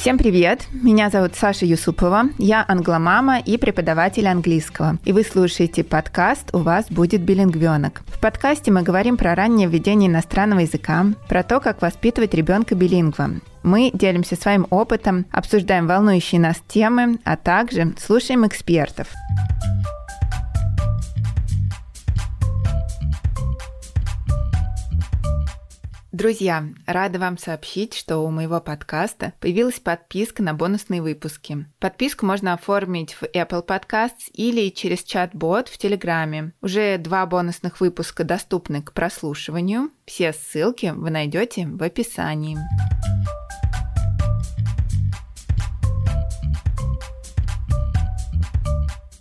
Всем привет! Меня зовут Саша Юсупова, я англомама и преподаватель английского. И вы слушаете подкаст «У вас будет билингвенок». В подкасте мы говорим про раннее введение иностранного языка, про то, как воспитывать ребенка билингва. Мы делимся своим опытом, обсуждаем волнующие нас темы, а также слушаем экспертов. Друзья, рада вам сообщить, что у моего подкаста появилась подписка на бонусные выпуски. Подписку можно оформить в Apple Podcasts или через чат-бот в Телеграме. Уже два бонусных выпуска доступны к прослушиванию. Все ссылки вы найдете в описании.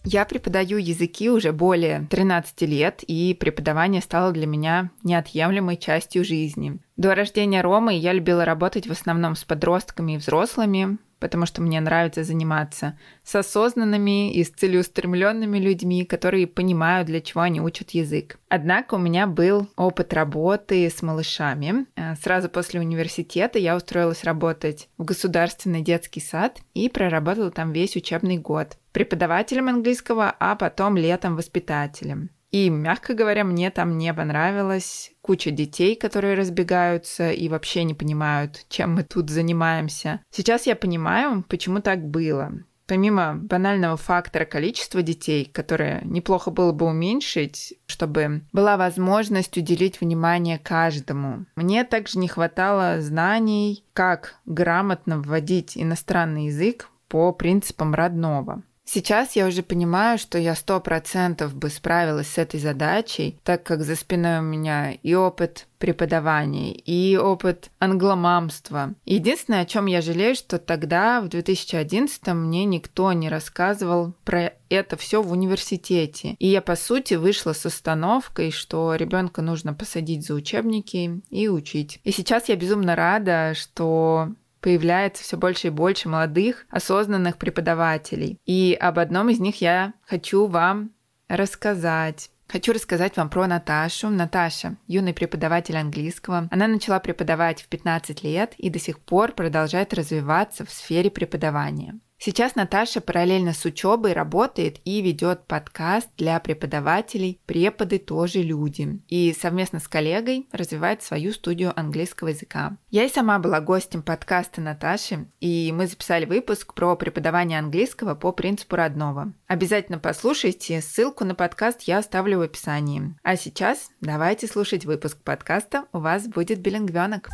Я преподаю языки уже более 13 лет, и преподавание стало для меня неотъемлемой частью жизни. До рождения Ромы я любила работать в основном с подростками и взрослыми, потому что мне нравится заниматься с осознанными и с целеустремленными людьми, которые понимают, для чего они учат язык. Однако у меня был опыт работы с малышами. Э, сразу после университета я устроилась работать в государственный детский сад и проработала там весь учебный год преподавателем английского, а потом летом воспитателем. И, мягко говоря, мне там не понравилось. Куча детей, которые разбегаются и вообще не понимают, чем мы тут занимаемся. Сейчас я понимаю, почему так было. Помимо банального фактора количества детей, которое неплохо было бы уменьшить, чтобы была возможность уделить внимание каждому, мне также не хватало знаний, как грамотно вводить иностранный язык по принципам родного. Сейчас я уже понимаю, что я сто процентов бы справилась с этой задачей, так как за спиной у меня и опыт преподавания, и опыт англомамства. Единственное, о чем я жалею, что тогда, в 2011 мне никто не рассказывал про это все в университете. И я, по сути, вышла с установкой, что ребенка нужно посадить за учебники и учить. И сейчас я безумно рада, что появляется все больше и больше молодых, осознанных преподавателей. И об одном из них я хочу вам рассказать. Хочу рассказать вам про Наташу. Наташа – юный преподаватель английского. Она начала преподавать в 15 лет и до сих пор продолжает развиваться в сфере преподавания. Сейчас Наташа параллельно с учебой работает и ведет подкаст для преподавателей «Преподы тоже люди» и совместно с коллегой развивает свою студию английского языка. Я и сама была гостем подкаста Наташи, и мы записали выпуск про преподавание английского по принципу родного. Обязательно послушайте, ссылку на подкаст я оставлю в описании. А сейчас давайте слушать выпуск подкаста «У вас будет билингвенок».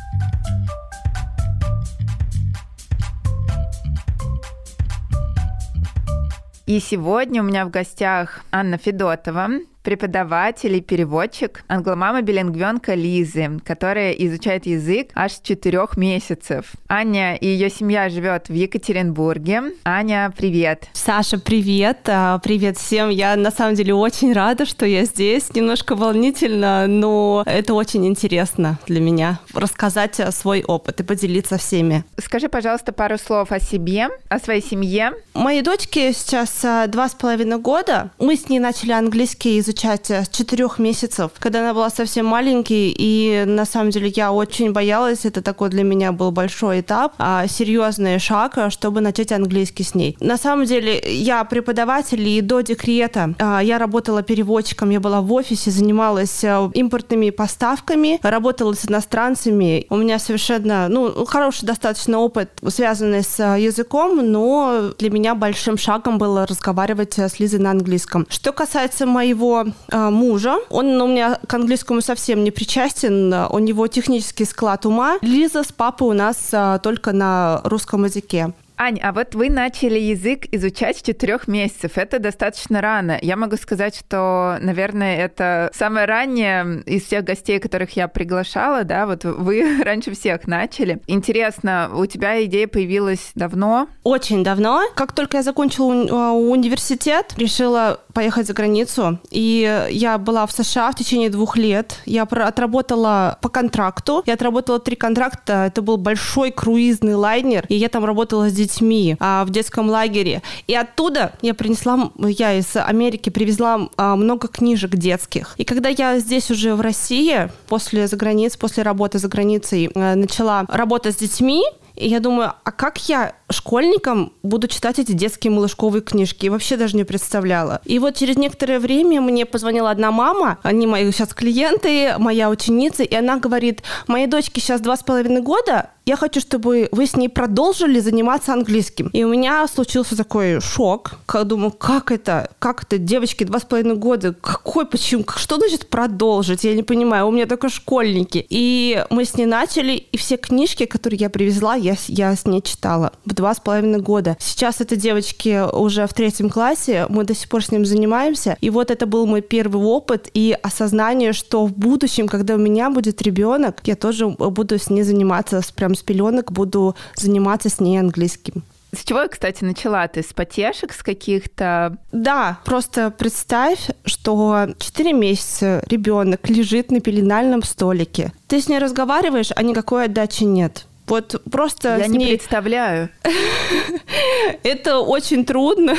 И сегодня у меня в гостях Анна Федотова, преподаватель и переводчик, англомама билингвенка Лизы, которая изучает язык аж с четырех месяцев. Аня и ее семья живет в Екатеринбурге. Аня, привет. Саша, привет. А, привет всем. Я на самом деле очень рада, что я здесь. Немножко волнительно, но это очень интересно для меня рассказать свой опыт и поделиться всеми. Скажи, пожалуйста, пару слов о себе, о своей семье. Моей дочке сейчас а, два с половиной года. Мы с ней начали английский изучать изучать с четырех месяцев, когда она была совсем маленькой, и на самом деле я очень боялась, это такой для меня был большой этап, а, серьезный шаг, чтобы начать английский с ней. На самом деле я преподаватель, и до декрета а, я работала переводчиком, я была в офисе, занималась а, импортными поставками, работала с иностранцами. У меня совершенно, ну, хороший достаточно опыт, связанный с языком, но для меня большим шагом было разговаривать с Лизой на английском. Что касается моего э, мужа. Он у меня к английскому совсем не причастен. У него технический склад ума. Лиза с папой у нас э, только на русском языке. Ань, а вот вы начали язык изучать с четырех месяцев. Это достаточно рано. Я могу сказать, что, наверное, это самое раннее из всех гостей, которых я приглашала, да, вот вы раньше всех начали. Интересно, у тебя идея появилась давно? Очень давно. Как только я закончила а, университет, решила поехать за границу. И я была в США в течение двух лет. Я отработала по контракту. Я отработала три контракта. Это был большой круизный лайнер. И я там работала с детьми а, в детском лагере. И оттуда я принесла, я из Америки привезла а, много книжек детских. И когда я здесь уже в России, после за границей, после работы за границей, а, начала работать с детьми, И я думаю, а как я школьникам буду читать эти детские малышковые книжки? И вообще даже не представляла. И вот через некоторое время мне позвонила одна мама, они мои сейчас клиенты, моя ученица, и она говорит, моей дочке сейчас два с половиной года, я хочу, чтобы вы с ней продолжили заниматься английским. И у меня случился такой шок. Как думаю, как это? Как это? Девочки, два с половиной года. Какой, почему? Что значит продолжить? Я не понимаю. У меня только школьники. И мы с ней начали, и все книжки, которые я привезла, я, я с ней читала в два с половиной года. Сейчас это девочки уже в третьем классе, мы до сих пор с ним занимаемся. И вот это был мой первый опыт и осознание, что в будущем, когда у меня будет ребенок, я тоже буду с ней заниматься прям с пеленок буду заниматься с ней английским. С чего я, кстати, начала? Ты с потешек, с каких-то... Да, просто представь, что 4 месяца ребенок лежит на пеленальном столике. Ты с ней разговариваешь, а никакой отдачи нет. Вот просто Я не ней... представляю. Это очень трудно.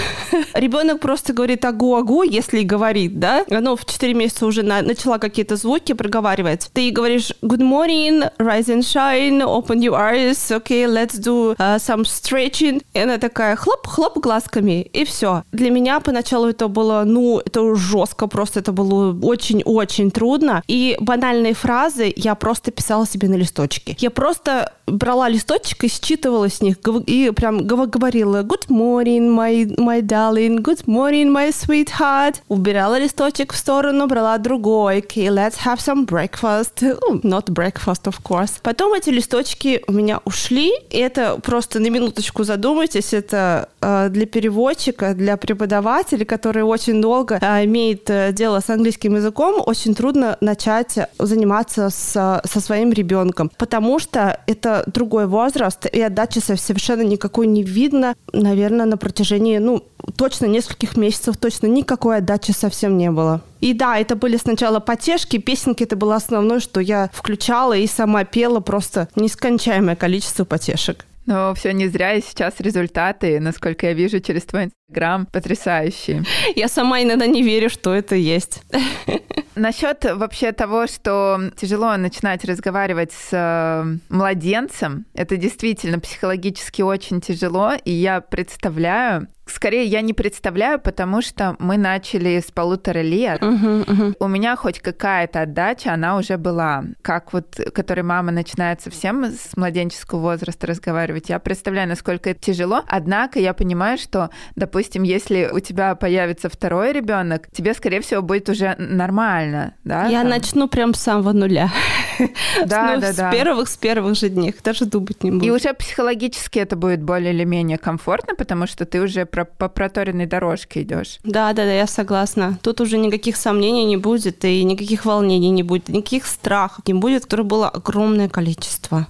Ребенок просто говорит агу-агу, если и говорит, да? Оно в 4 месяца уже на... начала какие-то звуки проговаривать. Ты говоришь good morning, rise and shine, open your eyes, okay, let's do uh, some stretching. И она такая хлоп-хлоп глазками, и все. Для меня поначалу это было, ну, это жестко просто, это было очень-очень трудно. И банальные фразы я просто писала себе на листочке. Я просто брала листочек и считывала с них, и прям говорила «Good morning, my, my darling, good morning, my sweetheart». Убирала листочек в сторону, брала другой. Okay, let's have some breakfast. Not breakfast, of course. Потом эти листочки у меня ушли, и это просто на минуточку задумайтесь, это для переводчика, для преподавателя, который очень долго э, имеет э, дело с английским языком, очень трудно начать заниматься с, со своим ребенком, потому что это другой возраст, и отдачи совершенно никакой не видно. Наверное, на протяжении, ну, точно нескольких месяцев точно никакой отдачи совсем не было. И да, это были сначала потешки, песенки это было основное, что я включала и сама пела просто нескончаемое количество потешек. Но все не зря, и сейчас результаты, насколько я вижу через твой инстаграм, потрясающие. Я сама иногда не верю, что это есть. Насчет вообще того, что тяжело начинать разговаривать с э, младенцем, это действительно психологически очень тяжело, и я представляю, Скорее, я не представляю, потому что мы начали с полутора лет. Uh-huh, uh-huh. У меня хоть какая-то отдача, она уже была. Как вот, которой мама начинает совсем с младенческого возраста разговаривать. Я представляю, насколько это тяжело. Однако я понимаю, что, допустим, если у тебя появится второй ребенок, тебе, скорее всего, будет уже нормально, да? Я там? начну прям с самого нуля. Да, ну, да, с да. первых, с первых же дней. Даже думать не буду. И уже психологически это будет более или менее комфортно, потому что ты уже про, по проторенной дорожке идешь. Да, да, да, я согласна. Тут уже никаких сомнений не будет, и никаких волнений не будет, никаких страхов не будет, которых было огромное количество.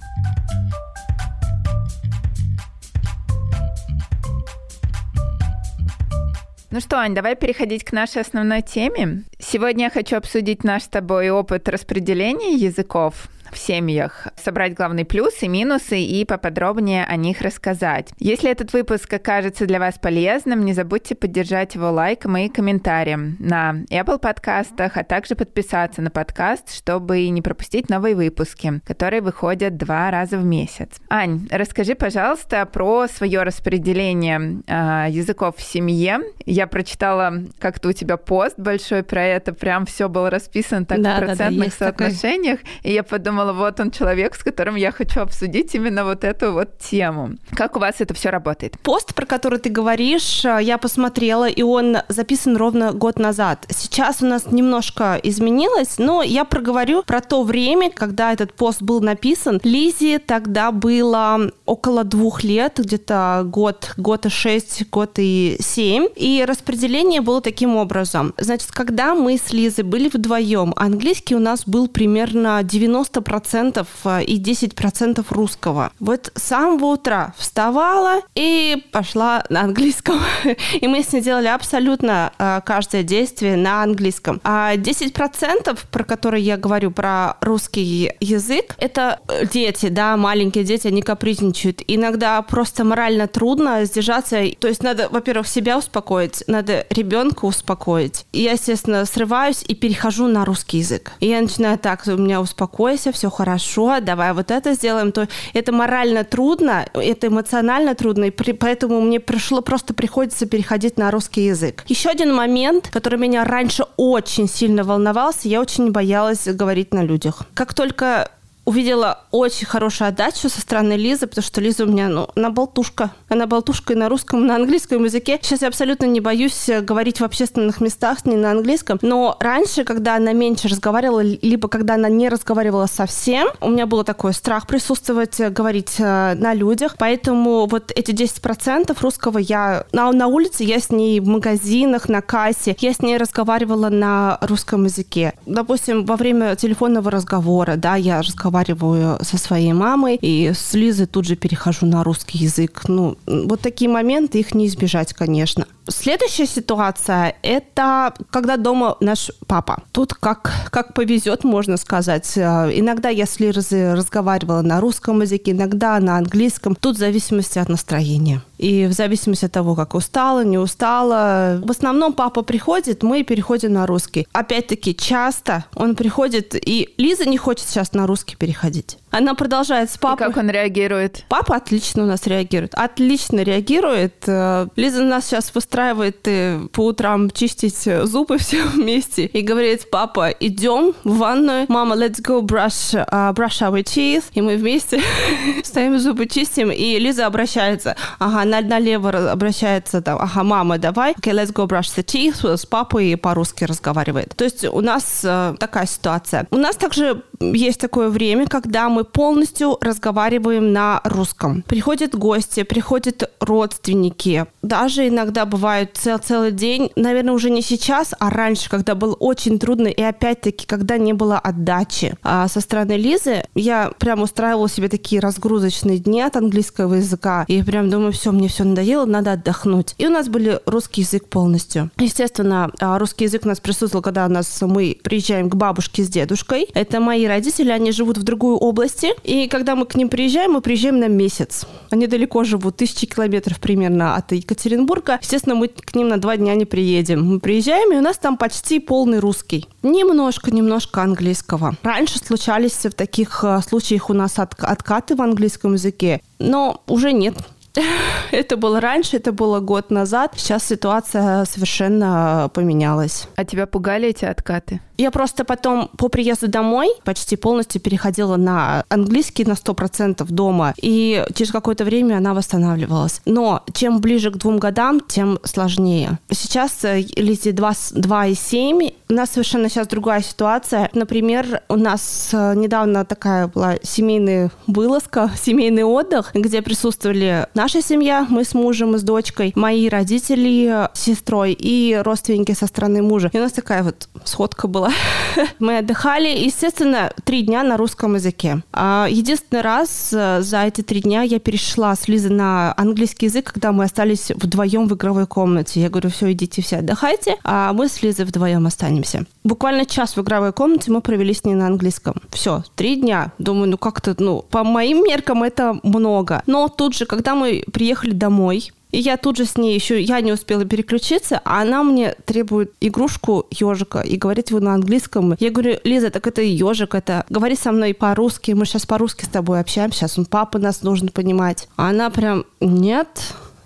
Ну что, Ань, давай переходить к нашей основной теме. Сегодня я хочу обсудить наш с тобой опыт распределения языков в семьях, собрать главные плюсы, минусы и поподробнее о них рассказать. Если этот выпуск окажется для вас полезным, не забудьте поддержать его лайком и комментарием на Apple подкастах, а также подписаться на подкаст, чтобы не пропустить новые выпуски, которые выходят два раза в месяц. Ань, расскажи, пожалуйста, про свое распределение э, языков в семье. Я прочитала как-то у тебя пост большой про это, прям все было расписано так да, в процентных да, да, соотношениях, такой. и я подумала, подумала, вот он человек, с которым я хочу обсудить именно вот эту вот тему. Как у вас это все работает? Пост, про который ты говоришь, э, я посмотрела, и он записан ровно год назад. Сейчас у нас немножко изменилось, но я проговорю про то время, когда этот пост был написан. Лизе тогда было около двух лет, где-то год, год и шесть, год и семь. И распределение было таким образом. Значит, когда мы с Лизой были вдвоем, английский у нас был примерно 90 процентов э, и 10% русского. Вот с самого утра вставала и пошла на английском. И мы с ней делали абсолютно э, каждое действие на английском. А 10%, про которые я говорю, про русский язык, это дети, да, маленькие дети, они капризничают. Иногда просто морально трудно сдержаться. То есть надо, во-первых, себя успокоить, надо ребенка успокоить. Я, естественно, срываюсь и перехожу на русский язык. И я начинаю так, у меня успокойся, все хорошо, давай вот это сделаем. То это морально трудно, это эмоционально трудно, и при, поэтому мне пришло просто приходится переходить на русский язык. Еще один момент, который меня раньше очень сильно волновался, я очень боялась говорить на людях. Как только увидела очень хорошую отдачу со стороны Лизы, потому что Лиза у меня, ну, она болтушка. Она болтушка и на русском, и на английском языке. Сейчас я абсолютно не боюсь э, говорить в общественных местах не на английском. Но раньше, когда она меньше разговаривала, либо когда она не разговаривала совсем, у меня был такой страх присутствовать, э, говорить э, на людях. Поэтому вот эти 10% русского я... На, на улице я с ней в магазинах, на кассе, я с ней разговаривала на русском языке. Допустим, во время телефонного разговора, да, я разговаривала разговариваю со своей мамой, и с тут же перехожу на русский язык. Ну, вот такие моменты, их не избежать, конечно. Следующая ситуация – это когда дома наш папа. Тут как, как повезет, можно сказать. Э, иногда я с Лизой разговаривала на русском языке, иногда на английском. Тут в зависимости от настроения. И в зависимости от того, как устала, не устала. В основном папа приходит, мы переходим на русский. Опять-таки, часто он приходит, и Лиза не хочет сейчас на русский переходить. Она продолжает с папой. И как он реагирует? Папа отлично у нас реагирует. Отлично реагирует. Э, Лиза нас сейчас выстраивает э, по утрам чистить зубы все вместе. И говорит, папа, идем в ванную. Мама, let's go brush, uh, brush our teeth. И мы вместе стоим зубы чистим. И Лиза обращается. Ага, налево обращается. Там, ага, мама, давай. Okay, let's go brush the teeth. С папой по-русски разговаривает. То есть у нас uh, такая ситуация. У нас также есть такое время, когда мы полностью разговариваем на русском. Приходят гости, приходят родственники. Даже иногда бывает цел целый день, наверное, уже не сейчас, а раньше, когда было очень трудно, и опять-таки, когда не было отдачи. А со стороны Лизы я прям устраивала себе такие разгрузочные дни от английского языка, и прям думаю, все, мне все надоело, надо отдохнуть. И у нас были русский язык полностью. Естественно, а, русский язык у нас присутствовал, когда у нас мы приезжаем к бабушке с дедушкой. Это мои родители, они живут в другой области, и когда мы к ним приезжаем, мы приезжаем на месяц. Они далеко живут, тысячи километров примерно от Екатеринбурга. Естественно, мы к ним на два дня не приедем. Мы приезжаем, и у нас там почти полный русский. Немножко, немножко английского. Раньше случались в таких э, случаях у нас откаты в английском языке, но уже нет. Это было раньше, это было год назад. Сейчас ситуация совершенно поменялась. А тебя пугали эти откаты? Я просто потом по приезду домой почти полностью переходила на английский на 100% дома, и через какое-то время она восстанавливалась. Но чем ближе к двум годам, тем сложнее. Сейчас э, Лизе 2,7, у нас совершенно сейчас другая ситуация. Например, у нас э, недавно такая была семейная вылазка, семейный отдых, где присутствовали наша семья, мы с мужем и с дочкой, мои родители с сестрой и родственники со стороны мужа. И у нас такая вот сходка была. Мы отдыхали, естественно, три дня на русском языке. А единственный раз э, за эти три дня я перешла с Лизой на английский язык, когда мы остались вдвоем в игровой комнате. Я говорю, все, идите все отдыхайте, а мы с Лизой вдвоем останемся. Буквально час в игровой комнате мы провели с ней на английском. Все, три дня. Думаю, ну как-то, ну, по моим меркам это много. Но тут же, когда мы приехали домой, и я тут же с ней еще, я не успела переключиться, а она мне требует игрушку ежика и говорит его на английском. Я говорю, Лиза, так это ежик, это говори со мной по-русски, мы сейчас по-русски с тобой общаемся, сейчас он папа нас должен понимать. А она прям, нет,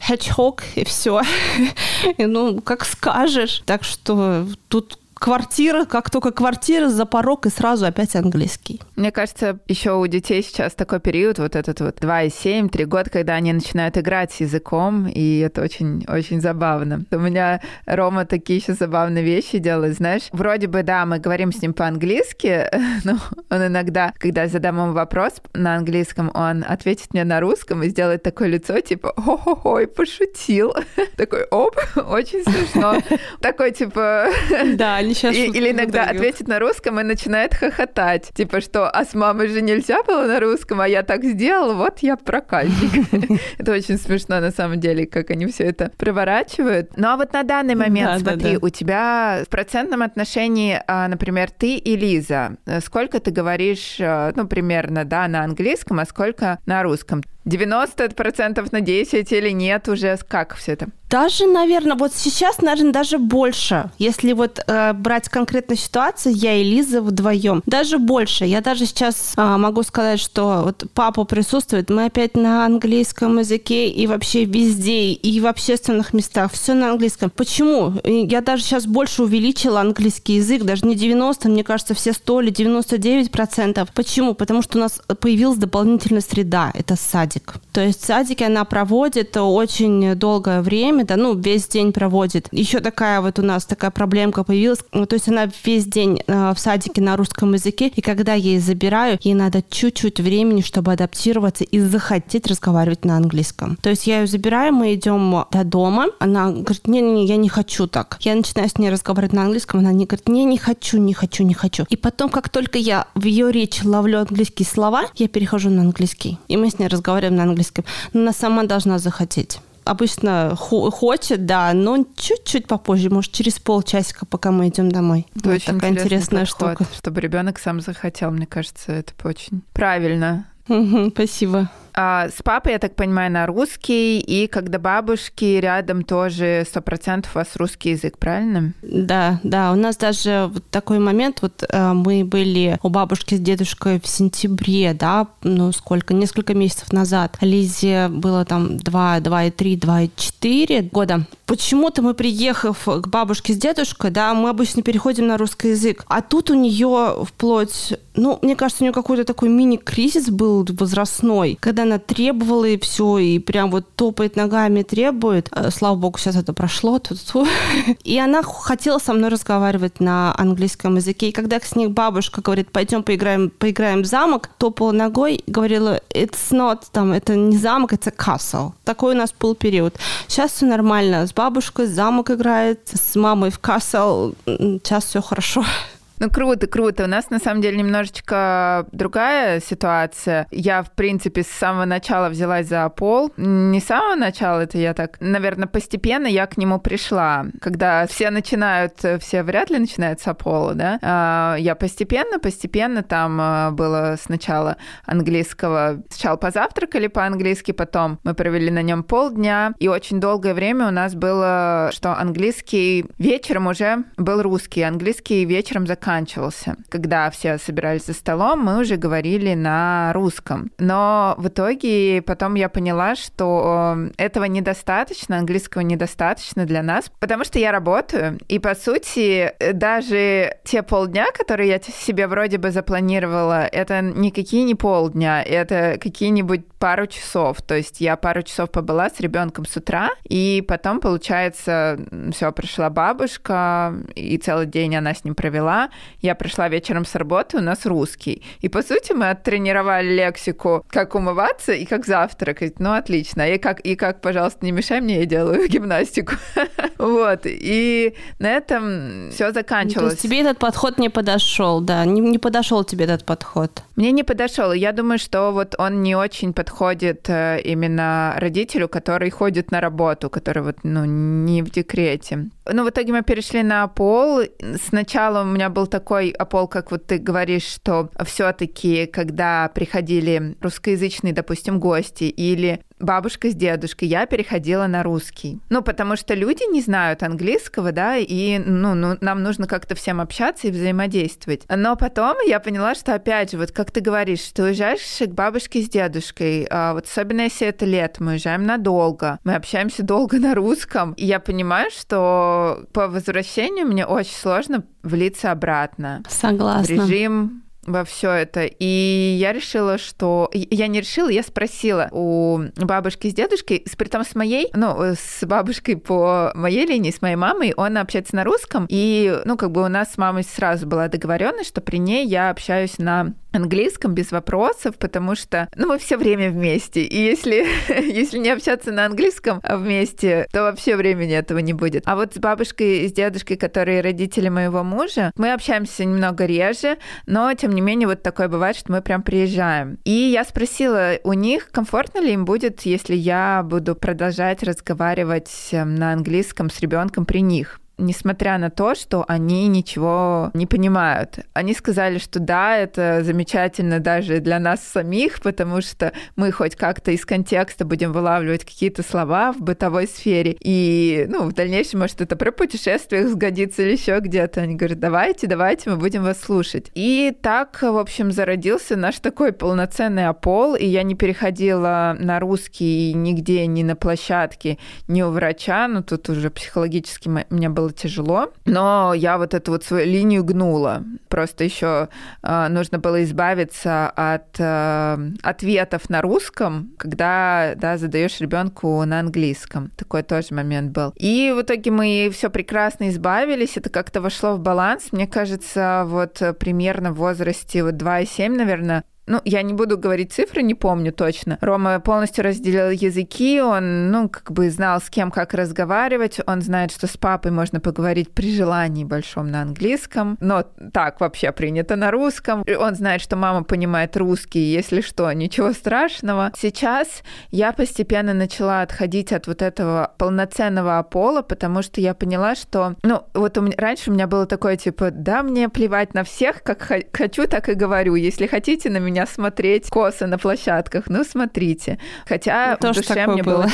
hedgehog и все. и, ну, как скажешь. Так что тут квартира, как только квартира, за порог и сразу опять английский. Мне кажется, еще у детей сейчас такой период, вот этот вот 2,7, 3 года, когда они начинают играть с языком, и это очень-очень забавно. У меня Рома такие еще забавные вещи делает, знаешь. Вроде бы, да, мы говорим с ним по-английски, но он иногда, когда задам ему вопрос на английском, он ответит мне на русском и сделает такое лицо, типа, о-хо-хо, пошутил. Такой, оп, очень смешно. Такой, типа... Да, они сейчас... И, или иногда выдают. ответит на русском и начинает хохотать. Типа, что, а с мамой же нельзя было на русском, а я так сделал, вот я проказник. Это очень смешно, на самом деле, как они все это проворачивают. Ну, а вот на данный момент, смотри, у тебя в процентном отношении, а, например, ты и Лиза, сколько ты говоришь, а, ну, примерно, да, на английском, а сколько на русском? 90% на 10 или нет уже? Как все это? Даже, наверное, вот сейчас, наверное, даже больше. Если вот э, брать конкретно ситуацию, я и Лиза вдвоем. Даже больше. Я даже сейчас а, могу сказать, что вот папа присутствует, мы опять на английском языке и вообще везде, и в общественных местах, все на английском. Почему? Я даже сейчас больше увеличила английский язык, даже не 90, мне кажется, все 100 или 99 процентов. Почему? Потому что у нас появилась дополнительная среда, это садик. То есть в садике она проводит очень долгое время, да, ну, весь день проводит. Еще такая вот у нас такая проблемка появилась, то есть она весь день э, в садике на русском языке, и когда я ей забираю, ей надо чуть-чуть времени, чтобы адаптироваться и захотеть разговаривать на английском. То есть я ее забираю, мы идем до дома, она говорит, не-не-не, я не хочу так. Я начинаю с ней разговаривать на английском, она не говорит, не, не хочу, не хочу, не хочу. И потом, как только я в ее речи ловлю английские слова, я перехожу на английский. И мы с ней разговариваем на английском. Но она сама должна захотеть обычно хочет, да, но чуть-чуть попозже, может, через полчасика, пока мы идем домой. Это вот очень такая интересная подход, штука. Чтобы ребенок сам захотел, мне кажется, это очень правильно. Спасибо. А, с папой, я так понимаю, на русский, и когда бабушки рядом тоже сто процентов у вас русский язык, правильно? Да, да. У нас даже вот такой момент, вот э, мы были у бабушки с дедушкой в сентябре, да, ну сколько, несколько месяцев назад. Лизе было там 2, 2 и 3, 2 и 4 года. Почему-то мы, приехав к бабушке с дедушкой, да, мы обычно переходим на русский язык. А тут у нее вплоть, ну, мне кажется, у нее какой-то такой мини-кризис был возрастной, когда она требовала и все, и прям вот топает ногами, требует. Э, слава богу, сейчас это прошло. И она хотела со мной разговаривать на английском языке. И когда с них бабушка говорит, пойдем поиграем, поиграем в замок, топала ногой, говорила, it's not, там, это не замок, это castle. Такой у нас был период. Сейчас все нормально. С бабушкой замок играет, с мамой в castle. Сейчас все хорошо. Ну, круто, круто. У нас, на самом деле, немножечко другая ситуация. Я, в принципе, с самого начала взялась за пол. Не с самого начала, это я так, наверное, постепенно я к нему пришла. Когда все начинают, все вряд ли начинают с Аполло, да? А, я постепенно, постепенно там а, было сначала английского. Сначала позавтракали по-английски, потом мы провели на нем полдня, и очень долгое время у нас было, что английский вечером уже был русский, английский вечером заканчивался заканчивался. Когда все собирались за столом, мы уже говорили на русском. Но в итоге потом я поняла, что э, этого недостаточно, английского недостаточно для нас, потому что я работаю, и по сути даже те полдня, которые я себе вроде бы запланировала, это никакие не полдня, это какие-нибудь пару часов. То есть я пару часов побыла с ребенком с утра, и потом, получается, все, пришла бабушка, и целый день она с ним провела. Я пришла вечером с работы, у нас русский. И, по сути, мы оттренировали лексику, как умываться и как завтракать. Ну, отлично. И как, и как пожалуйста, не мешай мне, я делаю гимнастику. Вот. И на этом все заканчивалось. То есть тебе этот подход не подошел, да? Не, не подошел тебе этот подход? Мне не подошел. Я думаю, что вот он не очень подходит э, именно родителю, который ходит на работу, который вот, ну, не в декрете. Ну, в итоге мы перешли на пол. Сначала у меня был такой опол, как вот ты говоришь, что все-таки, когда приходили русскоязычные, допустим, гости или бабушка с дедушкой, я переходила на русский. Ну, потому что люди не знают английского, да, и ну, ну, нам нужно как-то всем общаться и взаимодействовать. Но потом я поняла, что, опять же, вот как ты говоришь, ты уезжаешь к бабушке с дедушкой, а вот особенно если это лето, мы уезжаем надолго, мы общаемся долго на русском, и я понимаю, что по возвращению мне очень сложно влиться обратно. Согласна. В режим во все это. И я решила, что... Я не решила, я спросила у бабушки с дедушкой, при том с моей, ну, с бабушкой по моей линии, с моей мамой, он общается на русском, и, ну, как бы у нас с мамой сразу была договоренность, что при ней я общаюсь на английском без вопросов, потому что, ну, мы все время вместе, и если, если не общаться на английском вместе, то вообще времени этого не будет. А вот с бабушкой и с дедушкой, которые родители моего мужа, мы общаемся немного реже, но, тем не менее, вот такое бывает, что мы прям приезжаем. И я спросила у них, комфортно ли им будет, если я буду продолжать разговаривать эм, на английском с ребенком при них. Несмотря на то, что они ничего не понимают. Они сказали, что да, это замечательно даже для нас самих, потому что мы хоть как-то из контекста будем вылавливать какие-то слова в бытовой сфере. И, ну, в дальнейшем, может, это про путешествиях сгодится или еще где-то. Они говорят, давайте, давайте, мы будем вас слушать. И так, в общем, зародился наш такой полноценный опол, и я не переходила на русский нигде, ни на площадке, ни у врача, ну, тут уже психологически мне было тяжело, но я вот эту вот свою линию гнула. Просто еще э, нужно было избавиться от э, ответов на русском, когда, да, задаешь ребенку на английском. Такой тоже момент был. И в итоге мы все прекрасно избавились, это как-то вошло в баланс. Мне кажется, вот примерно в возрасте вот 2,7, наверное, ну, я не буду говорить цифры, не помню точно. Рома полностью разделил языки, он, ну, как бы знал, с кем как разговаривать, он знает, что с папой можно поговорить при желании большом на английском, но так вообще принято на русском. Он знает, что мама понимает русский, если что, ничего страшного. Сейчас я постепенно начала отходить от вот этого полноценного опола, потому что я поняла, что, ну, вот у меня, раньше у меня было такое, типа, да, мне плевать на всех, как хочу, так и говорю. Если хотите на меня меня смотреть косо на площадках. Ну, смотрите. Хотя ну, в душе мне было, было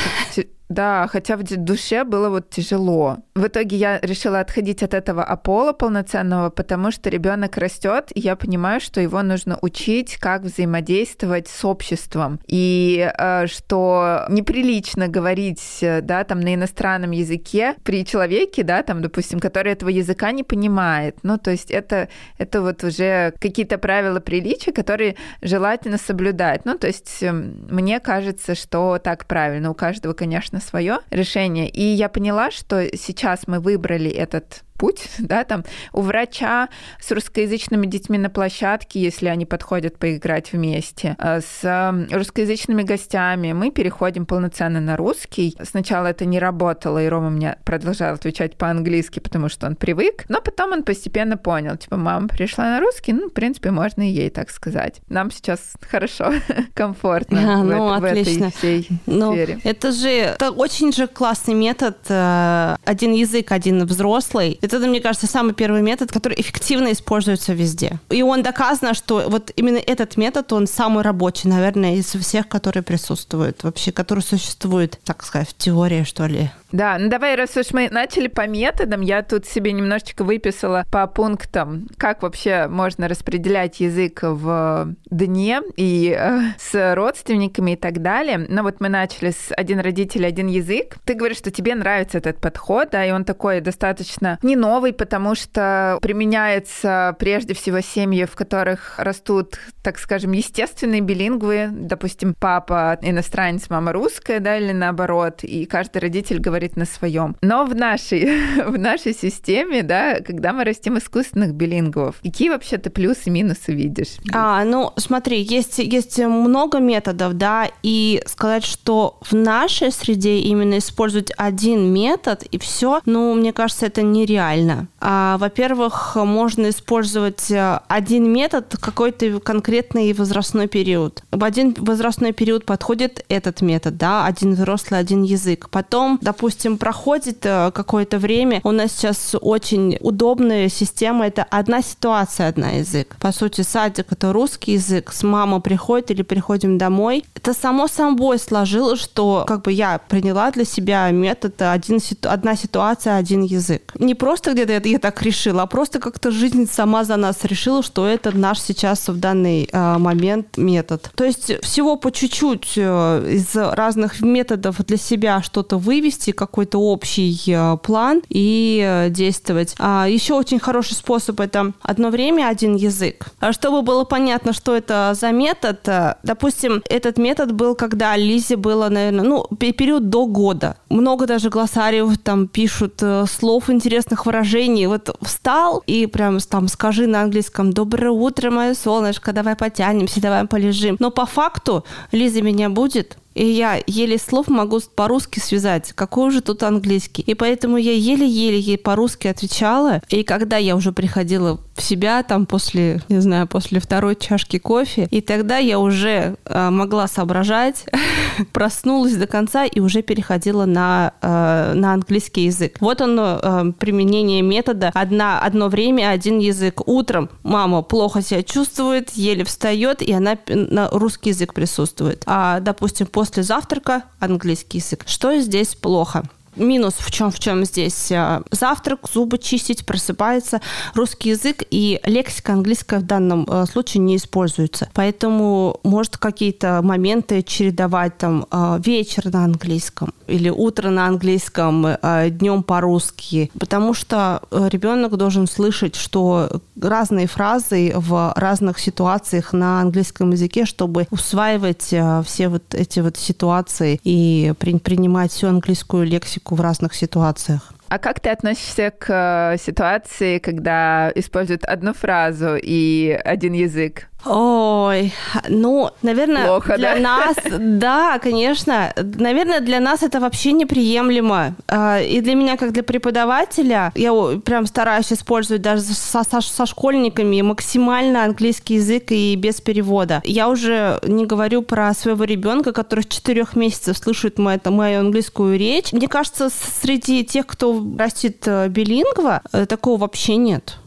да, хотя в душе было вот тяжело. В итоге я решила отходить от этого опола полноценного, потому что ребенок растет, и я понимаю, что его нужно учить, как взаимодействовать с обществом. И э, что неприлично говорить, да, там на иностранном языке при человеке, да, там, допустим, который этого языка не понимает. Ну, то есть это, это вот уже какие-то правила приличия, которые желательно соблюдать. Ну, то есть эм, мне кажется, что так правильно. У каждого, конечно, на свое решение. И я поняла, что сейчас мы выбрали этот путь, да, там у врача с русскоязычными детьми на площадке, если они подходят поиграть вместе, э, с русскоязычными гостями, мы переходим полноценно на русский. Сначала это не работало, и Рома мне продолжал отвечать по-английски, потому что он привык, но потом он постепенно понял, типа, мама пришла на русский, ну, в принципе, можно и ей так сказать. Нам сейчас хорошо, комфортно а, в, ну, это, отлично. в этой всей ну, сфере. Это же это очень же классный метод. Э, один язык, один взрослый. Это, мне кажется, самый первый метод, который эффективно используется везде. И он доказано, что вот именно этот метод, он самый рабочий, наверное, из всех, которые присутствуют вообще, которые существуют, так сказать, в теории, что ли. Да, ну давай, раз уж мы начали по методам, я тут себе немножечко выписала по пунктам, как вообще можно распределять язык в дне и э, с родственниками и так далее. Ну вот мы начали с один родитель, один язык. Ты говоришь, что тебе нравится этот подход, да, и он такой достаточно не новый, потому что применяется прежде всего семьи, в которых растут, так скажем, естественные билингвы. Допустим, папа иностранец, мама русская, да, или наоборот, и каждый родитель говорит говорит на своем. Но в нашей, в нашей системе, да, когда мы растим искусственных билингвов, какие вообще ты плюсы и минусы видишь? А, ну, смотри, есть, есть много методов, да, и сказать, что в нашей среде именно использовать один метод и все, ну, мне кажется, это нереально. А, во-первых, можно использовать э, один метод какой-то конкретный возрастной период. В один возрастной период подходит этот метод, да, один взрослый, один язык. Потом, допустим, допустим, проходит э, какое-то время, у нас сейчас очень удобная система, это одна ситуация, одна язык. По сути, садик — это русский язык, с мамой приходит или приходим домой. Это само собой сложилось, что как бы я приняла для себя метод один, одна ситуация, один язык. Не просто где-то я, я так решила, а просто как-то жизнь сама за нас решила, что это наш сейчас в данный э, момент метод. То есть всего по чуть-чуть э, из разных методов для себя что-то вывести, какой-то общий э, план и э, действовать. А еще очень хороший способ это одно время один язык. А чтобы было понятно, что это за метод, э, допустим, этот метод был, когда Лизе было, наверное, ну, период до года. Много даже глоссариев там пишут слов интересных выражений. Вот встал и прям там скажи на английском «Доброе утро, мое солнышко, давай потянемся, давай полежим». Но по факту Лиза меня будет, и я еле слов могу по-русски связать. Какой же тут английский? И поэтому я еле-еле ей по-русски отвечала. И когда я уже приходила в себя, там после, не знаю, после второй чашки кофе, и тогда я уже э, могла соображать, проснулась до конца и уже переходила на, э, на английский язык. Вот оно, э, применение метода. Одна, одно время, один язык. Утром мама плохо себя чувствует, еле встает, и она на русский язык присутствует. А, допустим, после завтрака английский язык. Что здесь плохо? минус в чем в чем здесь э, завтрак, зубы чистить, просыпается русский язык и лексика английская в данном э, случае не используется. Поэтому может какие-то моменты чередовать там э, вечер на английском или утро на английском, днем по-русски, потому что ребенок должен слышать, что разные фразы в разных ситуациях на английском языке, чтобы усваивать все вот эти вот ситуации и принимать всю английскую лексику в разных ситуациях. А как ты относишься к э, ситуации, когда используют одну фразу и один язык? Ой, ну, наверное, Плохо, для да? нас, да, конечно, наверное, для нас это вообще неприемлемо. А, и для меня, как для преподавателя, я прям стараюсь использовать даже со, со, со школьниками максимально английский язык и без перевода. Я уже не говорю про своего ребенка, который с четырех месяцев слышит мою, мою английскую речь. Мне кажется, среди тех, кто растит э, билингва, э, такого вообще нет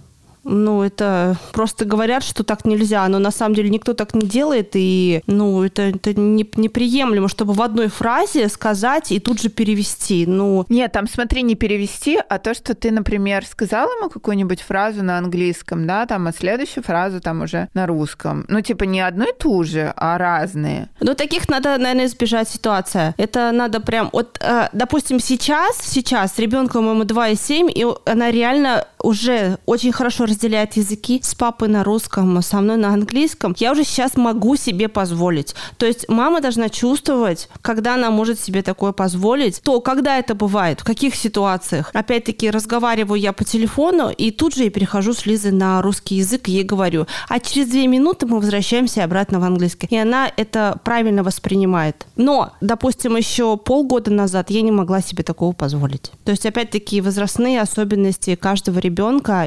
ну, это просто говорят, что так нельзя, но на самом деле никто так не делает, и, ну, это, это не, неприемлемо, чтобы в одной фразе сказать и тут же перевести, ну... Нет, там, смотри, не перевести, а то, что ты, например, сказал ему какую-нибудь фразу на английском, да, там, а следующую фразу там уже на русском. Ну, типа, не одну и ту же, а разные. Ну, таких надо, наверное, избежать ситуация. Это надо прям... Вот, э, допустим, сейчас, сейчас ребенку ему 2,7, и она реально уже очень хорошо разделяет языки с папой на русском, со мной на английском, я уже сейчас могу себе позволить. То есть мама должна чувствовать, когда она может себе такое позволить, то когда это бывает, в каких ситуациях. Опять-таки разговариваю я по телефону, и тут же я перехожу с Лизой на русский язык и ей говорю. А через две минуты мы возвращаемся обратно в английский. И она это правильно воспринимает. Но, допустим, еще полгода назад я не могла себе такого позволить. То есть, опять-таки, возрастные особенности каждого ребенка,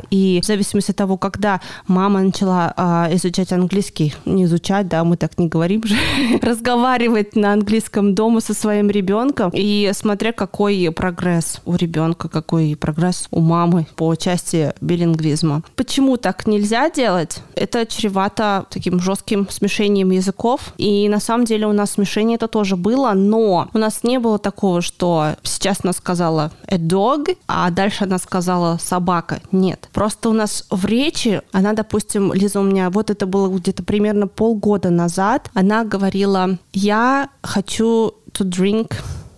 и в зависимости от того, когда мама начала а, изучать английский, не изучать, да, мы так не говорим же, разговаривать на английском дома со своим ребенком и смотря какой прогресс у ребенка, какой прогресс у мамы по части билингвизма. Почему так нельзя делать? Это чревато таким жестким смешением языков, и на самом деле у нас смешение это тоже было, но у нас не было такого, что сейчас она сказала a dog, а дальше она сказала собака. Нет. Просто у нас в речи, она, допустим, Лиза у меня, вот это было где-то примерно полгода назад, она говорила, я хочу to drink.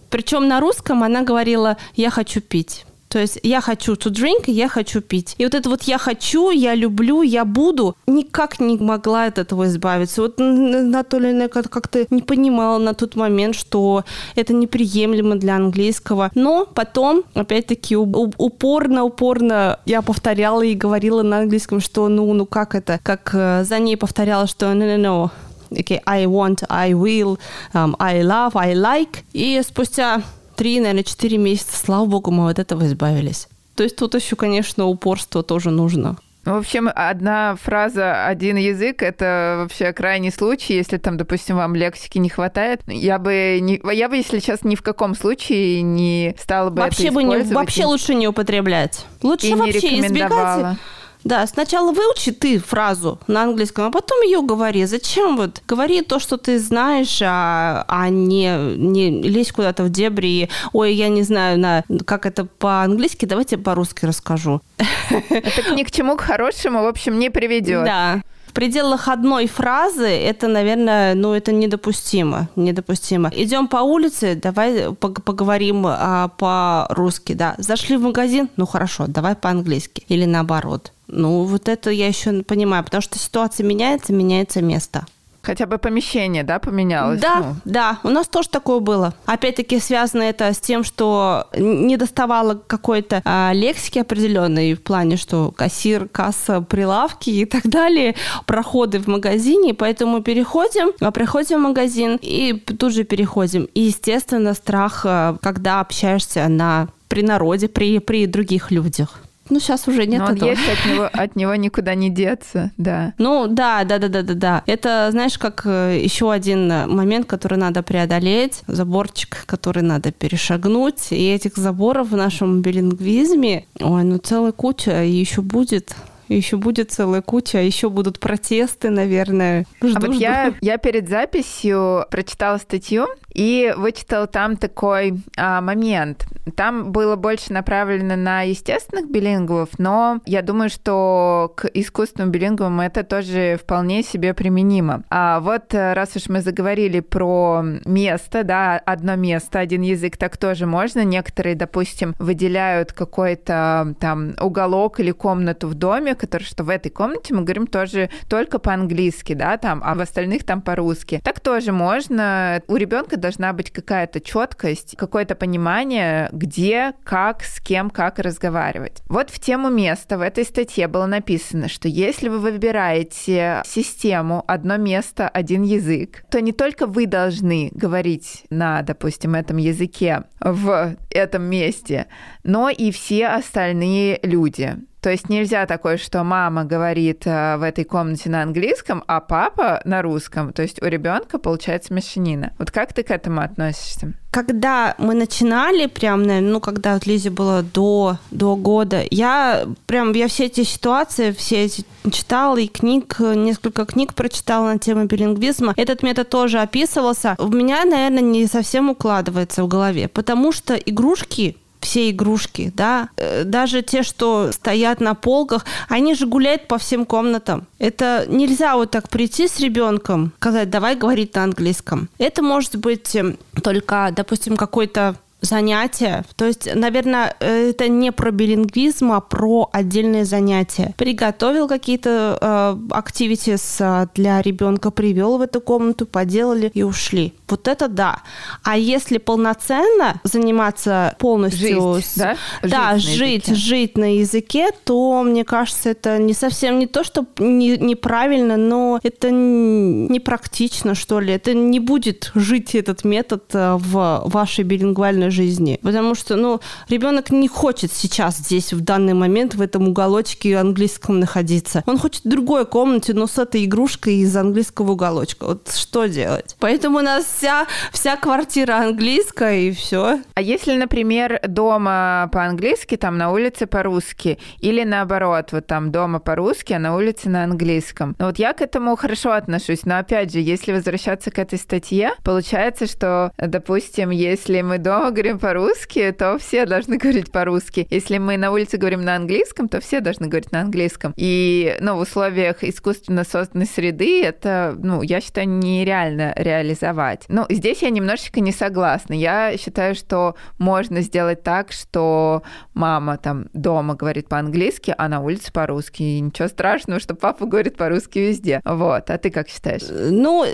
Причем на русском она говорила, я хочу пить. То есть я хочу to drink, я хочу пить. И вот это вот я хочу, я люблю, я буду, никак не могла от этого избавиться. Вот Анатолия как-то не понимала на тот момент, что это неприемлемо для английского. Но потом, опять-таки, упорно-упорно я повторяла и говорила на английском, что ну, ну как это, как э, за ней повторяла, что no, no, no, okay, I want, I will, um, I love, I like. И спустя три, наверное, четыре месяца, слава богу, мы от этого избавились. То есть тут еще, конечно, упорство тоже нужно. Ну, в общем, одна фраза, один язык — это вообще крайний случай, если там, допустим, вам лексики не хватает. Я бы, не, я бы если сейчас ни в каком случае не стала бы вообще это бы не, Вообще лучше не употреблять. Лучше и вообще избегать да, сначала выучи ты фразу на английском, а потом ее говори. Зачем вот? Говори то, что ты знаешь, а, а не, не лезь куда-то в дебри и, ой, я не знаю, на, как это по-английски, давайте по-русски расскажу. Это ни к чему к хорошему, в общем, не приведет. Да В пределах одной фразы это, наверное, ну, это недопустимо. Недопустимо. Идем по улице, давай поговорим а, по-русски, да. Зашли в магазин, ну хорошо, давай по-английски. Или наоборот. Ну, вот это я еще понимаю, потому что ситуация меняется, меняется место. Хотя бы помещение, да, поменялось? Да, ну. да, у нас тоже такое было. Опять-таки связано это с тем, что не доставало какой-то а, лексики определенной в плане, что кассир, касса, прилавки и так далее, проходы в магазине, поэтому переходим, а приходим в магазин и тут же переходим. И, естественно, страх, а, когда общаешься на при народе, при, при других людях. Ну, сейчас уже нет Но он этого. есть, от него, от него никуда не деться, да. Ну, да, да, да, да, да, да. Это, знаешь, как э, еще один момент, который надо преодолеть, заборчик, который надо перешагнуть. И этих заборов в нашем билингвизме, ой, ну, целая куча, и еще будет еще будет целая куча, а еще будут протесты, наверное. Жду, а вот жду. Я, я перед записью прочитала статью и вычитала там такой а, момент. Там было больше направлено на естественных билингвов, но я думаю, что к искусственным билингвам это тоже вполне себе применимо. А вот э, раз уж мы заговорили про место, да, одно место, один язык, так тоже можно. Некоторые, допустим, выделяют какой-то там уголок или комнату в доме, который, что в этой комнате мы говорим тоже только по-английски, да, там, а в остальных там по-русски. Так тоже можно. У ребенка должна быть какая-то четкость, какое-то понимание, где, как, с кем, как разговаривать. Вот в тему места в этой статье было написано, что если вы выбираете систему одно место, один язык, то не только вы должны говорить на, допустим, этом языке в этом месте, но и все остальные люди. То есть нельзя такое, что мама говорит э, в этой комнате на английском, а папа на русском. То есть у ребенка получается мешанина. Вот как ты к этому относишься? Когда мы начинали, прям, наверное, ну, когда Лизе было до, до года, я прям, я все эти ситуации, все эти читала и книг, несколько книг прочитала на тему билингвизма. Этот метод тоже описывался. У меня, наверное, не совсем укладывается в голове, потому что игрушки все игрушки, да, э, даже те, что стоят на полках, они же гуляют по всем комнатам. Это нельзя вот так прийти с ребенком, сказать, давай говорить на английском. Это может быть эм, только, допустим, какой-то занятия. То есть, наверное, это не про билингвизм, а про отдельные занятия. Приготовил какие-то э, activities э, для ребенка, привел в эту комнату, поделали и ушли. Вот это да. А если полноценно заниматься полностью... Жить, с... да? Да, жить, жить, жить на языке, то, мне кажется, это не совсем не то, что не, неправильно, но это непрактично, что ли. Это не будет жить этот метод э, в вашей билингвальной жизни. Потому что, ну, ребенок не хочет сейчас здесь, в данный момент, в этом уголочке английском находиться. Он хочет в другой комнате, но с этой игрушкой из английского уголочка. Вот что делать? Поэтому у нас вся, вся квартира английская, и все. А если, например, дома по-английски, там на улице по-русски, или наоборот, вот там дома по-русски, а на улице на английском. Ну вот я к этому хорошо отношусь, но опять же, если возвращаться к этой статье, получается, что, допустим, если мы дома говорим по-русски, то все должны говорить по-русски. Если мы на улице говорим на английском, то все должны говорить на английском. И, ну, в условиях искусственно созданной среды это, ну, я считаю, нереально реализовать. Ну, здесь я немножечко не согласна. Я считаю, что можно сделать так, что мама там дома говорит по-английски, а на улице по-русски. И ничего страшного, что папа говорит по-русски везде. Вот. А ты как считаешь? Ну,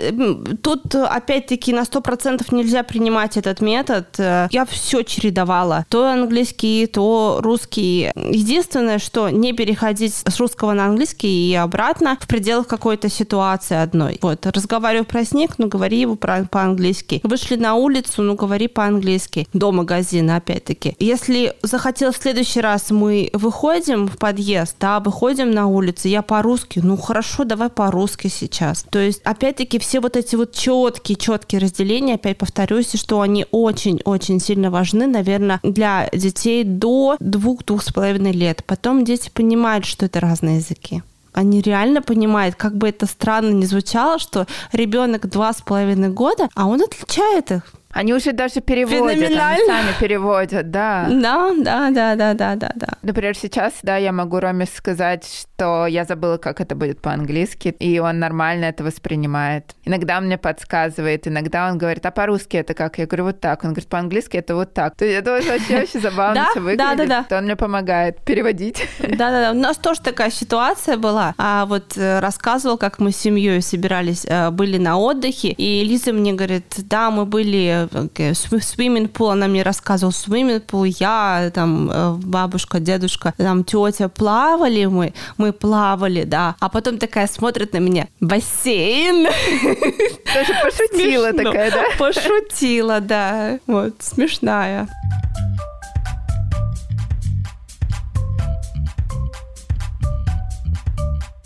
тут опять-таки на сто процентов нельзя принимать этот метод. Я все чередовала. То английский, то русский. Единственное, что не переходить с русского на английский и обратно в пределах какой-то ситуации одной. Вот. Разговариваю про снег, ну, говори его про, по по-английски. Вышли на улицу, ну, говори по-английски. До магазина, опять-таки. Если захотел в следующий раз мы выходим в подъезд, да, выходим на улицу, я по-русски, ну, хорошо, давай по-русски сейчас. То есть, опять-таки, все вот эти вот четкие, четкие разделения, опять повторюсь, что они очень-очень сильно важны, наверное, для детей до двух-двух с половиной лет. Потом дети понимают, что это разные языки они реально понимают, как бы это странно ни звучало, что ребенок два с половиной года, а он отличает их Они уже даже переводят, они сами переводят, да. Да, да, да, да, да, да, да. Например, сейчас, да, я могу Роме сказать, что я забыла, как это будет по-английски, и он нормально это воспринимает. Иногда он мне подсказывает, иногда он говорит, а по-русски это как? Я говорю, вот так. Он говорит, по-английски это вот так. То есть это вообще очень забавно все выглядит. Да, да, да. Он мне помогает переводить. Да, да, да. У нас тоже такая ситуация была. А вот э, рассказывал, как мы с семьей собирались, э, были на отдыхе, и Лиза мне говорит, да, мы были в свиминг пул, она мне рассказывала свиминг пул, я, там, э, бабушка, дедушка, там, тетя, плавали мы, мы плавали, да. А потом такая смотрит на меня, бассейн. Даже пошутила такая, да? Пошутила, да. Вот, смешная.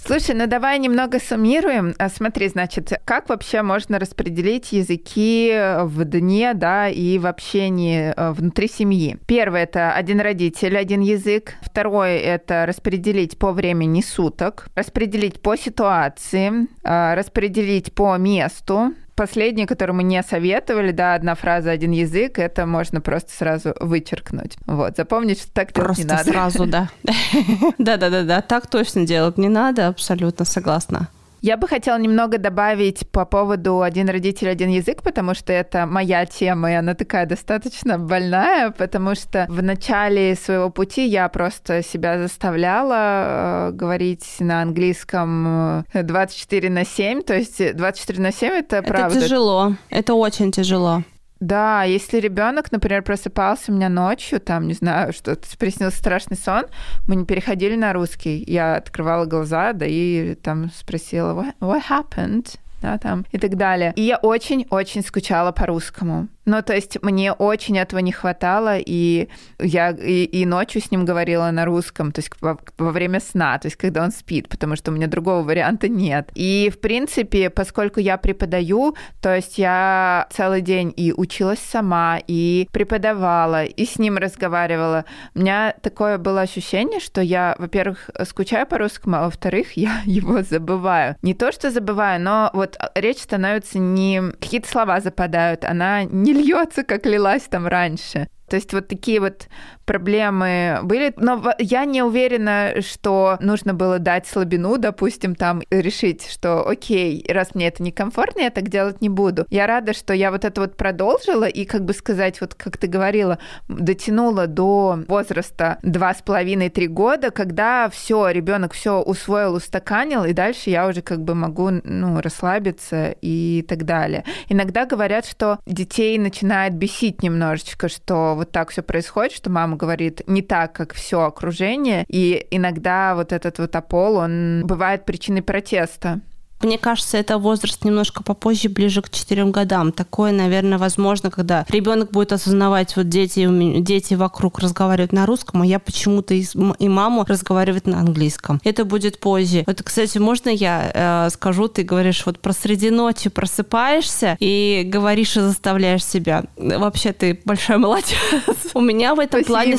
Слушай, ну давай немного суммируем. А, смотри, значит, как вообще можно распределить языки в дне, да, и в общении э, внутри семьи? Первое – это один родитель, один язык. Второе – это распределить по времени суток, распределить по ситуации, э, распределить по месту, последнее, которое мы не советовали, да, одна фраза, один язык, это можно просто сразу вычеркнуть. Вот, запомнить, что так делать не надо. сразу, да. Да-да-да, так точно делать не надо, абсолютно согласна. Я бы хотела немного добавить по поводу «один родитель, один язык», потому что это моя тема, и она такая достаточно больная, потому что в начале своего пути я просто себя заставляла э, говорить на английском 24 э, на 7, то есть 24 на 7 это, это правда. Это тяжело, это очень тяжело. Да, если ребенок, например, просыпался у меня ночью, там, не знаю, что-то приснился страшный сон, мы не переходили на русский. Я открывала глаза, да и там спросила, what, what happened? Да, там, и так далее. И я очень-очень скучала по русскому. Ну, то есть мне очень этого не хватало, и я и, и ночью с ним говорила на русском, то есть во, во время сна, то есть когда он спит, потому что у меня другого варианта нет. И, в принципе, поскольку я преподаю, то есть я целый день и училась сама, и преподавала, и с ним разговаривала, у меня такое было ощущение, что я, во-первых, скучаю по русскому, а во-вторых, я его забываю. Не то, что забываю, но вот речь становится не... Какие-то слова западают, она не льется, как лилась там раньше. То есть вот такие вот проблемы были. Но я не уверена, что нужно было дать слабину, допустим, там решить, что окей, раз мне это некомфортно, я так делать не буду. Я рада, что я вот это вот продолжила и, как бы сказать, вот как ты говорила, дотянула до возраста два с половиной-три года, когда все, ребенок все усвоил, устаканил, и дальше я уже как бы могу, ну, расслабиться и так далее. Иногда говорят, что детей начинает бесить немножечко, что вот так все происходит, что мама говорит не так, как все окружение, и иногда вот этот вот опол, он бывает причиной протеста. Мне кажется, это возраст немножко попозже, ближе к четырем годам. Такое, наверное, возможно, когда ребенок будет осознавать, вот дети, дети вокруг разговаривают на русском, а я почему-то и, и маму разговаривает на английском. Это будет позже. Вот, кстати, можно я э, скажу, ты говоришь, вот про среди ночи просыпаешься и говоришь и заставляешь себя. Вообще ты большой молодец. У меня в этом плане...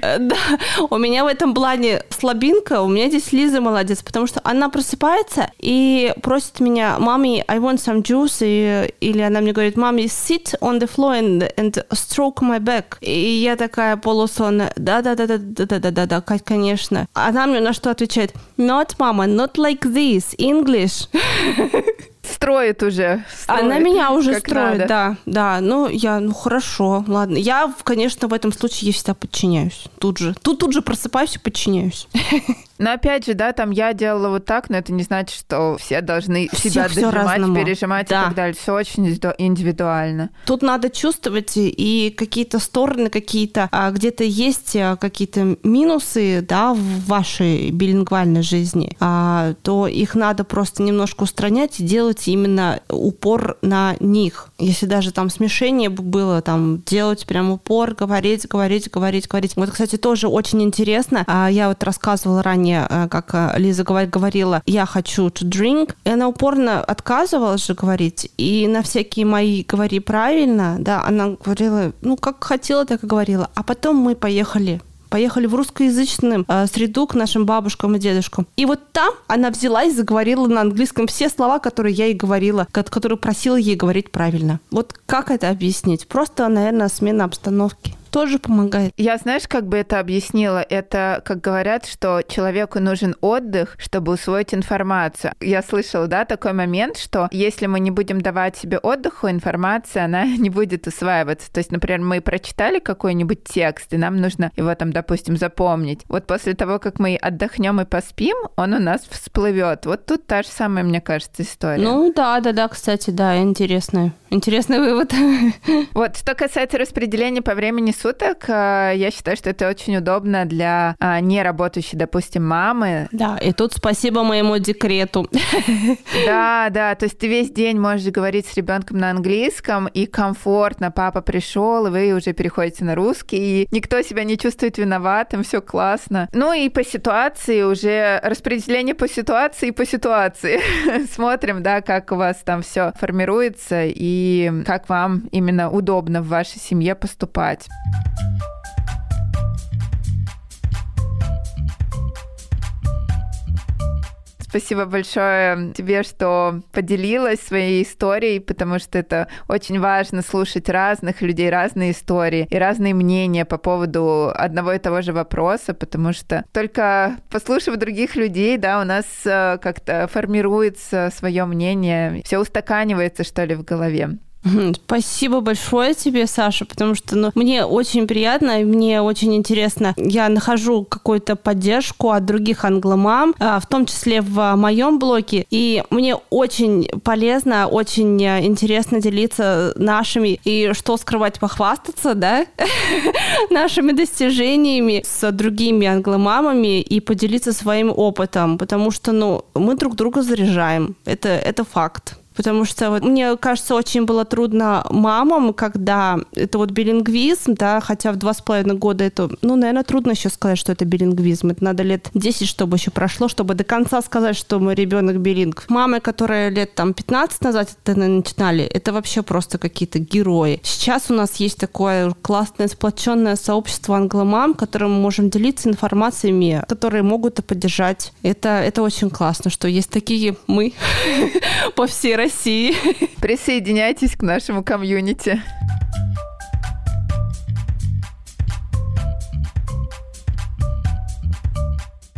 Э, да, у меня в этом плане слабинка, у меня здесь Лиза молодец, потому что она просыпается и просит меня, маме, I want some juice, и, или она мне говорит, маме, sit on the floor and, and stroke my back. И я такая полусонная, да-да-да-да-да-да-да-да, конечно. Она мне на что отвечает, not, mama, not like this, English. строит уже. Строит, Она меня уже строит, надо. да, да. Ну, я, ну хорошо, ладно. Я, конечно, в этом случае я всегда подчиняюсь. Тут же. Тут тут же просыпаюсь и подчиняюсь. Но опять же, да, там я делала вот так, но это не значит, что все должны Всех себя дожимать, пережимать да. и так далее. Все очень индивидуально. Тут надо чувствовать и какие-то стороны, какие-то а, где-то есть а, какие-то минусы, да, в вашей билингвальной жизни, а, то их надо просто немножко устранять и делать именно упор на них. Если даже там смешение было, там делать прям упор, говорить, говорить, говорить, говорить. Вот, кстати, тоже очень интересно. А, я вот рассказывала ранее, э, как э, Лиза говорила, я хочу to drink. И она упорно отказывалась же говорить. И на всякие мои говори правильно, да, она говорила, ну, как хотела, так и говорила. А потом мы поехали поехали в русскоязычную э, среду к нашим бабушкам и дедушкам. И вот там она взяла и заговорила на английском все слова, которые я ей говорила, которые просила ей говорить правильно. Вот как это объяснить? Просто, наверное, смена обстановки тоже помогает. Я, знаешь, как бы это объяснила? Это, как говорят, что человеку нужен отдых, чтобы усвоить информацию. Я слышала, да, такой момент, что если мы не будем давать себе отдыху, информация, она не будет усваиваться. То есть, например, мы прочитали какой-нибудь текст, и нам нужно его там, допустим, запомнить. Вот после того, как мы отдохнем и поспим, он у нас всплывет. Вот тут та же самая, мне кажется, история. Ну да, да, да, кстати, да, интересный, интересный вывод. Вот, что касается распределения по времени суток, э, я считаю, что это очень удобно для а, неработающей, допустим, мамы. Да, и тут спасибо моему декрету. Да, да, то есть ты весь день можешь говорить с ребенком на английском, и комфортно, папа пришел, и вы уже переходите на русский, и никто себя не чувствует виноватым, все классно. Ну и по ситуации уже распределение по ситуации и по ситуации. Смотрим, да, как у вас там все формируется и как вам именно удобно в вашей семье поступать. Спасибо большое тебе, что поделилась своей историей, потому что это очень важно слушать разных людей, разные истории и разные мнения по поводу одного и того же вопроса, потому что только послушав других людей, да, у нас э, как-то формируется свое мнение, все устаканивается, что ли, в голове. Спасибо большое тебе, Саша, потому что ну, мне очень приятно, мне очень интересно. Я нахожу какую-то поддержку от других англомам, а, в том числе в моем блоге, и мне очень полезно, очень интересно делиться нашими и что скрывать, похвастаться, да, нашими достижениями с другими англомамами и поделиться своим опытом, потому что, ну, мы друг друга заряжаем. Это, это факт. Потому что вот, мне кажется, очень было трудно мамам, когда это вот билингвизм, да, хотя в два с половиной года это, ну, наверное, трудно еще сказать, что это билингвизм. Это надо лет 10, чтобы еще прошло, чтобы до конца сказать, что мой ребенок билинг. Мамы, которые лет там 15 назад это начинали, это вообще просто какие-то герои. Сейчас у нас есть такое классное сплоченное сообщество англомам, которым мы можем делиться информациями, которые могут поддержать. Это, это очень классно, что есть такие мы по всей России. Присоединяйтесь к нашему комьюнити.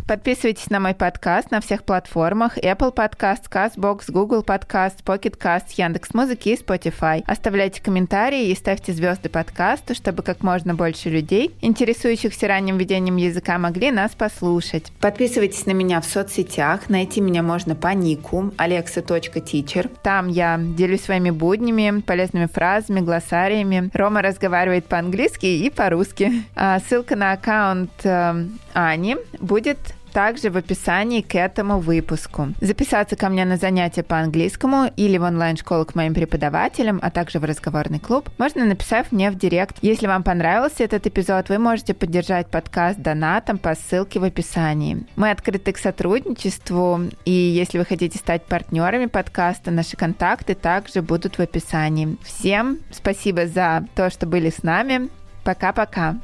Подписывайтесь на мой подкаст на всех платформах Apple Podcast, CastBox, Google Podcast, Pocket Cast, Яндекс.Музыки и Spotify. Оставляйте комментарии и ставьте звезды подкасту, чтобы как можно больше людей, интересующихся ранним ведением языка, могли нас послушать. Подписывайтесь на меня в соцсетях. Найти меня можно по нику alexa.teacher. Там я делюсь своими буднями, полезными фразами, глоссариями. Рома разговаривает по-английски и по-русски. А ссылка на аккаунт э, Ани будет также в описании к этому выпуску. Записаться ко мне на занятия по английскому или в онлайн-школу к моим преподавателям, а также в разговорный клуб, можно написав мне в директ. Если вам понравился этот эпизод, вы можете поддержать подкаст донатом по ссылке в описании. Мы открыты к сотрудничеству, и если вы хотите стать партнерами подкаста, наши контакты также будут в описании. Всем спасибо за то, что были с нами. Пока-пока.